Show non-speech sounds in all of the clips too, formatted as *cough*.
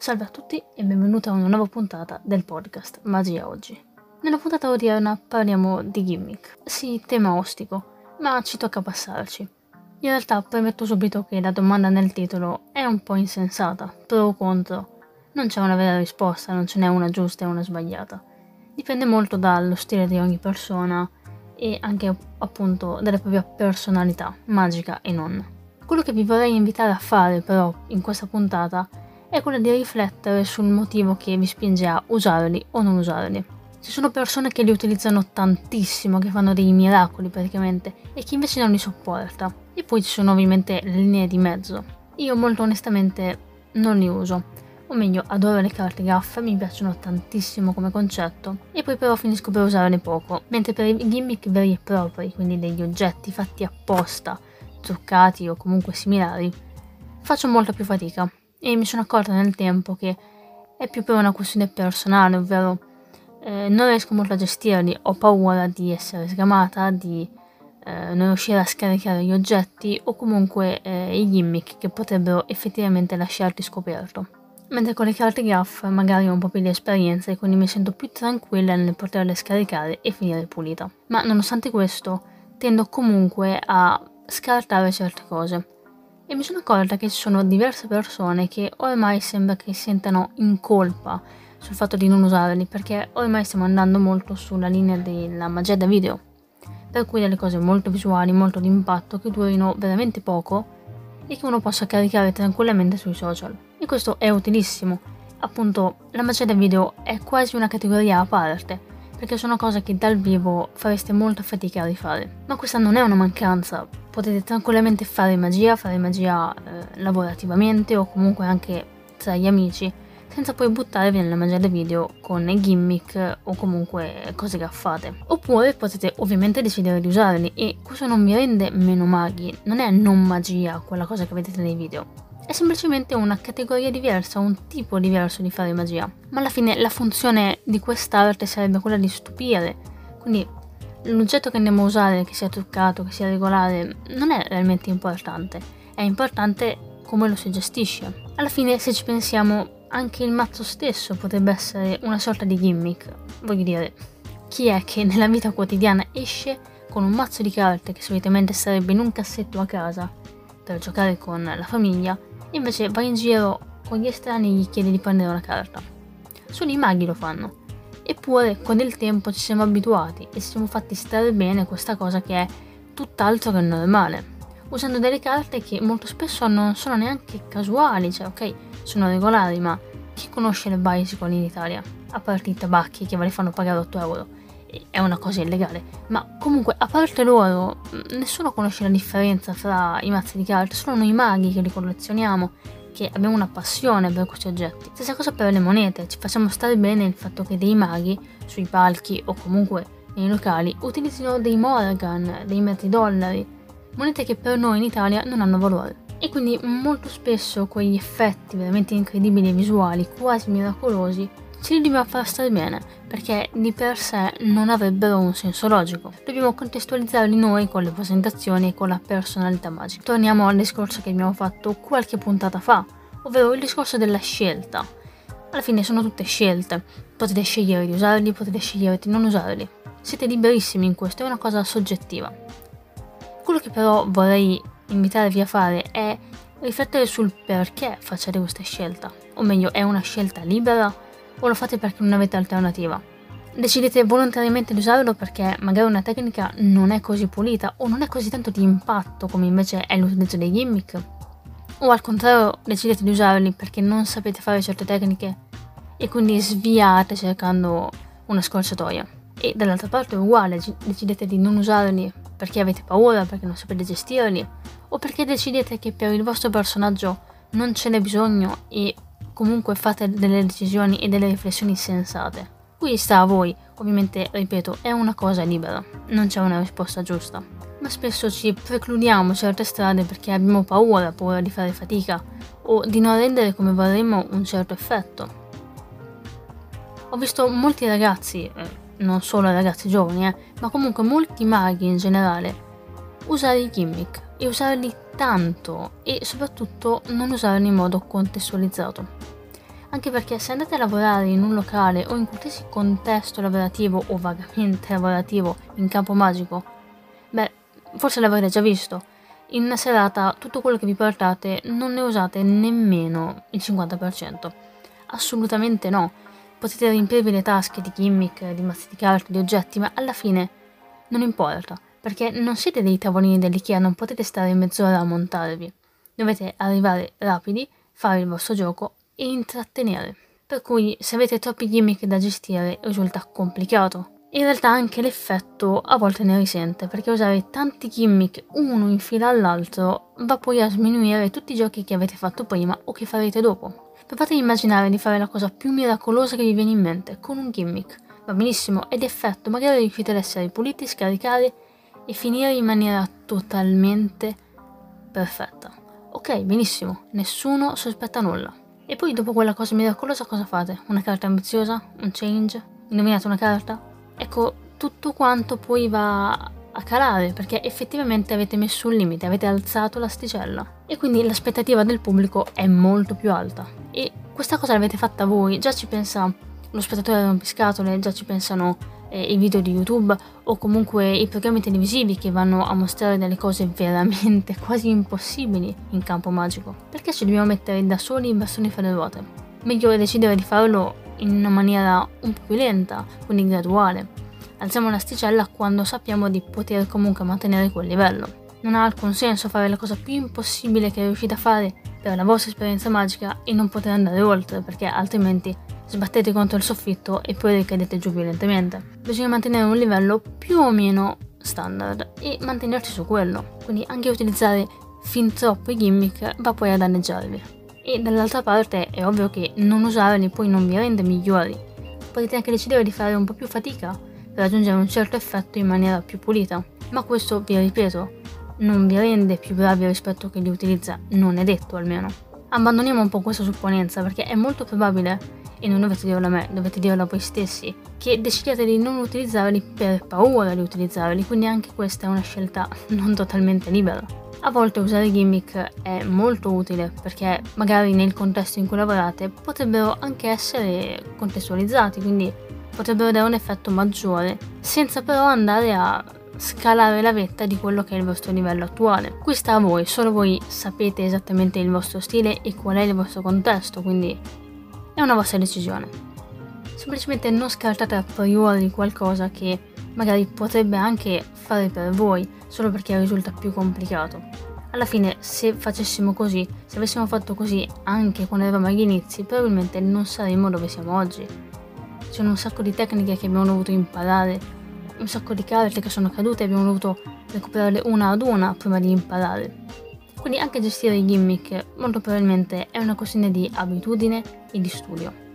Salve a tutti e benvenuti a una nuova puntata del podcast Magia Oggi. Nella puntata odierna parliamo di gimmick. Sì, tema ostico, ma ci tocca passarci. In realtà premetto subito che la domanda nel titolo è un po' insensata, pro o contro. Non c'è una vera risposta, non ce n'è una giusta e una sbagliata. Dipende molto dallo stile di ogni persona e anche appunto dalla propria personalità, magica e non. Quello che vi vorrei invitare a fare però in questa puntata è quello di riflettere sul motivo che vi spinge a usarli o non usarli. Ci sono persone che li utilizzano tantissimo, che fanno dei miracoli praticamente, e chi invece non li sopporta. E poi ci sono ovviamente le linee di mezzo. Io molto onestamente non li uso. O meglio, adoro le carte gaffe, mi piacciono tantissimo come concetto, e poi però finisco per usarle poco. Mentre per i gimmick veri e propri, quindi degli oggetti fatti apposta, truccati o comunque similari, faccio molta più fatica e mi sono accorta nel tempo che è più per una questione personale, ovvero eh, non riesco molto a gestirli, ho paura di essere sgamata, di eh, non riuscire a scaricare gli oggetti o comunque eh, i gimmick che potrebbero effettivamente lasciarti scoperto. Mentre con le carte gaff magari ho un po' più di esperienza e quindi mi sento più tranquilla nel poterle scaricare e finire pulita. Ma nonostante questo tendo comunque a scartare certe cose e mi sono accorta che ci sono diverse persone che ormai sembra che sentano in colpa sul fatto di non usarli perché ormai stiamo andando molto sulla linea della magia da video. Per cui delle cose molto visuali, molto d'impatto che durino veramente poco e che uno possa caricare tranquillamente sui social. E questo è utilissimo. Appunto la magia da video è quasi una categoria a parte perché sono cose che dal vivo fareste molta fatica a rifare. Ma questa non è una mancanza, potete tranquillamente fare magia, fare magia eh, lavorativamente o comunque anche tra gli amici, senza poi buttarvi nella magia da video con gimmick o comunque cose gaffate. Oppure potete ovviamente decidere di usarli e questo non vi rende meno maghi, non è non magia quella cosa che vedete nei video, è semplicemente una categoria diversa, un tipo diverso di fare magia. Ma alla fine la funzione di quest'arte sarebbe quella di stupire. Quindi l'oggetto che andiamo a usare, che sia truccato, che sia regolare, non è realmente importante. È importante come lo si gestisce. Alla fine, se ci pensiamo, anche il mazzo stesso potrebbe essere una sorta di gimmick. Voglio dire, chi è che nella vita quotidiana esce con un mazzo di carte che solitamente sarebbe in un cassetto a casa per giocare con la famiglia Invece va in giro con gli estranei e gli chiede di prendere una carta. Solo i maghi lo fanno. Eppure con il tempo ci siamo abituati e ci siamo fatti stare bene questa cosa che è tutt'altro che normale. Usando delle carte che molto spesso non sono neanche casuali, cioè ok, sono regolari, ma chi conosce le bicycle in Italia? A parte i tabacchi che ve le fanno pagare 8 euro è una cosa illegale, ma comunque a parte loro nessuno conosce la differenza fra i mazzi di carte, solo noi maghi che li collezioniamo, che abbiamo una passione per questi oggetti. Stessa cosa per le monete, ci facciamo stare bene il fatto che dei maghi sui palchi o comunque nei locali utilizzino dei Morgan, dei metri dollari, monete che per noi in Italia non hanno valore. E quindi molto spesso quegli effetti veramente incredibili e visuali, quasi miracolosi, li dobbiamo far stare bene, perché di per sé non avrebbero un senso logico. Dobbiamo contestualizzarli noi con le presentazioni e con la personalità magica. Torniamo al discorso che abbiamo fatto qualche puntata fa, ovvero il discorso della scelta. Alla fine sono tutte scelte, potete scegliere di usarli, potete scegliere di non usarli. Siete liberissimi in questo, è una cosa soggettiva. Quello che però vorrei invitarvi a fare è riflettere sul perché facciate questa scelta. O meglio, è una scelta libera o lo fate perché non avete alternativa. Decidete volontariamente di usarlo perché magari una tecnica non è così pulita o non è così tanto di impatto come invece è l'utilizzo dei gimmick. O al contrario decidete di usarli perché non sapete fare certe tecniche e quindi sviate cercando una scorciatoia. E dall'altra parte è uguale, decidete di non usarli perché avete paura, perché non sapete gestirli o perché decidete che per il vostro personaggio non ce n'è bisogno e comunque fate delle decisioni e delle riflessioni sensate. Qui sta a voi, ovviamente, ripeto, è una cosa libera, non c'è una risposta giusta. Ma spesso ci precludiamo certe strade perché abbiamo paura, paura di fare fatica o di non rendere come vorremmo un certo effetto. Ho visto molti ragazzi, eh, non solo ragazzi giovani, eh, ma comunque molti maghi in generale, usare i gimmick e usarli tanto e soprattutto non usarli in modo contestualizzato. Anche perché se andate a lavorare in un locale o in qualsiasi contesto lavorativo o vagamente lavorativo in campo magico, beh, forse l'avrete già visto. In una serata tutto quello che vi portate non ne usate nemmeno il 50%. Assolutamente no. Potete riempirvi le tasche di gimmick, di mazzi di carte, di oggetti, ma alla fine non importa, perché non siete dei tavolini dell'IKEA, non potete stare mezz'ora a montarvi. Dovete arrivare rapidi, fare il vostro gioco e intrattenere. Per cui se avete troppi gimmick da gestire risulta complicato. In realtà anche l'effetto a volte ne risente, perché usare tanti gimmick uno in fila all'altro va poi a sminuire tutti i giochi che avete fatto prima o che farete dopo. Provate a immaginare di fare la cosa più miracolosa che vi viene in mente, con un gimmick. Va benissimo, ed effetto, magari riuscite ad essere puliti, scaricare e finire in maniera totalmente perfetta. Ok, benissimo, nessuno sospetta nulla. E poi dopo quella cosa miracolosa cosa fate? Una carta ambiziosa? Un change? Indovinate una carta? Ecco, tutto quanto poi va a calare perché effettivamente avete messo un limite, avete alzato l'asticella e quindi l'aspettativa del pubblico è molto più alta. E questa cosa l'avete fatta voi, già ci pensa lo spettatore rompiscatole, già ci pensano eh, i video di YouTube o comunque i programmi televisivi che vanno a mostrare delle cose veramente *laughs* quasi impossibili in campo magico. Perché ci dobbiamo mettere da soli i bastoni fra le ruote? Meglio decidere di farlo in una maniera un po' più lenta, quindi graduale. Alziamo l'asticella quando sappiamo di poter comunque mantenere quel livello. Non ha alcun senso fare la cosa più impossibile che riuscite a fare per la vostra esperienza magica e non poter andare oltre, perché altrimenti sbattete contro il soffitto e poi ricadete giù violentemente. Bisogna mantenere un livello più o meno standard e mantenerci su quello. Quindi anche utilizzare fin troppo i gimmick va poi a danneggiarvi. E dall'altra parte è ovvio che non usarli poi non vi rende migliori. Potete anche decidere di fare un po' più fatica per raggiungere un certo effetto in maniera più pulita. Ma questo, vi ripeto, non vi rende più bravi rispetto a chi li utilizza, non è detto almeno. Abbandoniamo un po' questa supponenza perché è molto probabile e non dovete dirlo a me, dovete dirlo a voi stessi, che decidiate di non utilizzarli per paura di utilizzarli, quindi anche questa è una scelta *laughs* non totalmente libera. A volte usare gimmick è molto utile perché magari nel contesto in cui lavorate potrebbero anche essere contestualizzati, quindi potrebbero dare un effetto maggiore, senza però andare a scalare la vetta di quello che è il vostro livello attuale. Qui sta a voi, solo voi sapete esattamente il vostro stile e qual è il vostro contesto, quindi è una vostra decisione. Semplicemente non scartate a priori qualcosa che magari potrebbe anche fare per voi, solo perché risulta più complicato. Alla fine, se facessimo così, se avessimo fatto così anche quando eravamo agli inizi, probabilmente non saremmo dove siamo oggi. Ci sono un sacco di tecniche che abbiamo dovuto imparare, un sacco di carte che sono cadute e abbiamo dovuto recuperarle una ad una prima di imparare. Quindi anche gestire i gimmick molto probabilmente è una questione di abitudine e di studio.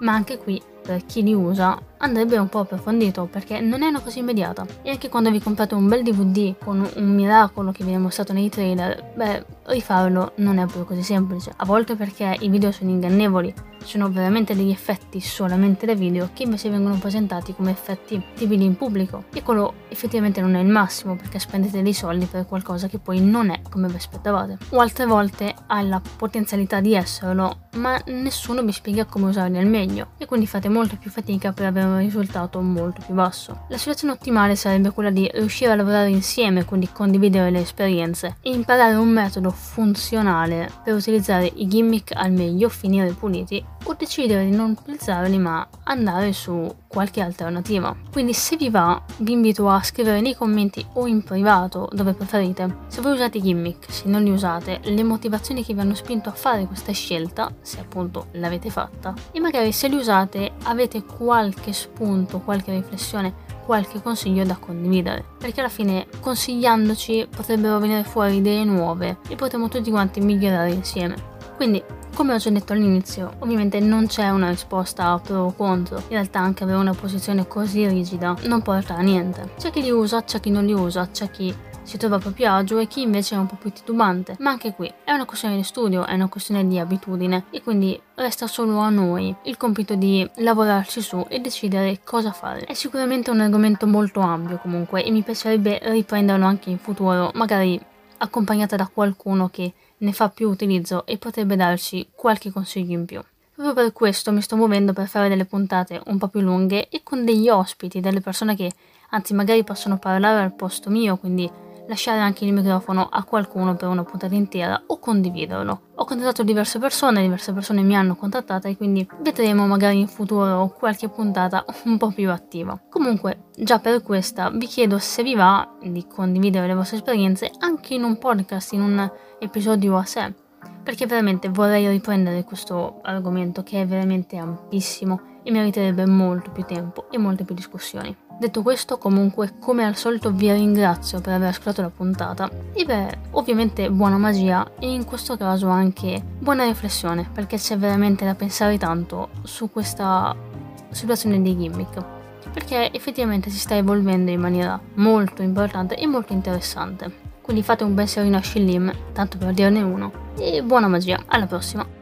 Ma anche qui, per chi li usa, andrebbe un po' approfondito perché non è una cosa immediata. E anche quando vi comprate un bel DVD con un miracolo che viene mostrato nei trailer, beh, rifarlo non è proprio così semplice. A volte perché i video sono ingannevoli, sono veramente degli effetti solamente da video che invece vengono presentati come effetti attivili in pubblico. E quello effettivamente non è il massimo perché spendete dei soldi per qualcosa che poi non è come vi aspettavate. O altre volte ha la potenzialità di esserlo, ma nessuno vi spiega come usarli al meglio e quindi fate molto più fatica per avere un risultato molto più basso. La situazione ottimale sarebbe quella di riuscire a lavorare insieme, quindi condividere le esperienze e imparare un metodo funzionale per utilizzare i gimmick al meglio, finire puliti o decidere di non utilizzarli ma andare su qualche alternativa. Quindi se vi va vi invito a scrivere nei commenti o in privato dove preferite se voi usate i gimmick, se non li usate, le motivazioni che vi hanno spinto a fare questa scelta, se appunto l'avete fatta e magari se li usate avete qualche spunto, qualche riflessione qualche consiglio da condividere, perché alla fine consigliandoci potrebbero venire fuori idee nuove e potremo tutti quanti migliorare insieme. Quindi come ho già detto all'inizio, ovviamente non c'è una risposta pro o contro, in realtà anche avere una posizione così rigida non porta a niente. C'è chi li usa, c'è chi non li usa, c'è chi si trova a proprio agio e chi invece è un po' più titubante. Ma anche qui è una questione di studio, è una questione di abitudine e quindi resta solo a noi il compito di lavorarci su e decidere cosa fare. È sicuramente un argomento molto ampio comunque e mi piacerebbe riprenderlo anche in futuro, magari accompagnata da qualcuno che ne fa più utilizzo e potrebbe darci qualche consiglio in più. Proprio per questo mi sto muovendo per fare delle puntate un po' più lunghe e con degli ospiti, delle persone che anzi magari possono parlare al posto mio, quindi lasciare anche il microfono a qualcuno per una puntata intera o condividerlo. Ho contattato diverse persone, diverse persone mi hanno contattata e quindi vedremo magari in futuro qualche puntata un po' più attiva. Comunque, già per questa vi chiedo se vi va di condividere le vostre esperienze anche in un podcast, in un episodio a sé, perché veramente vorrei riprendere questo argomento che è veramente ampissimo e meriterebbe molto più tempo e molte più discussioni. Detto questo, comunque, come al solito vi ringrazio per aver ascoltato la puntata e beh, ovviamente buona magia e in questo caso anche buona riflessione, perché c'è veramente da pensare tanto su questa situazione dei gimmick, perché effettivamente si sta evolvendo in maniera molto importante e molto interessante. Quindi fate un bel serino a Shillim, tanto per dirne uno, e buona magia, alla prossima!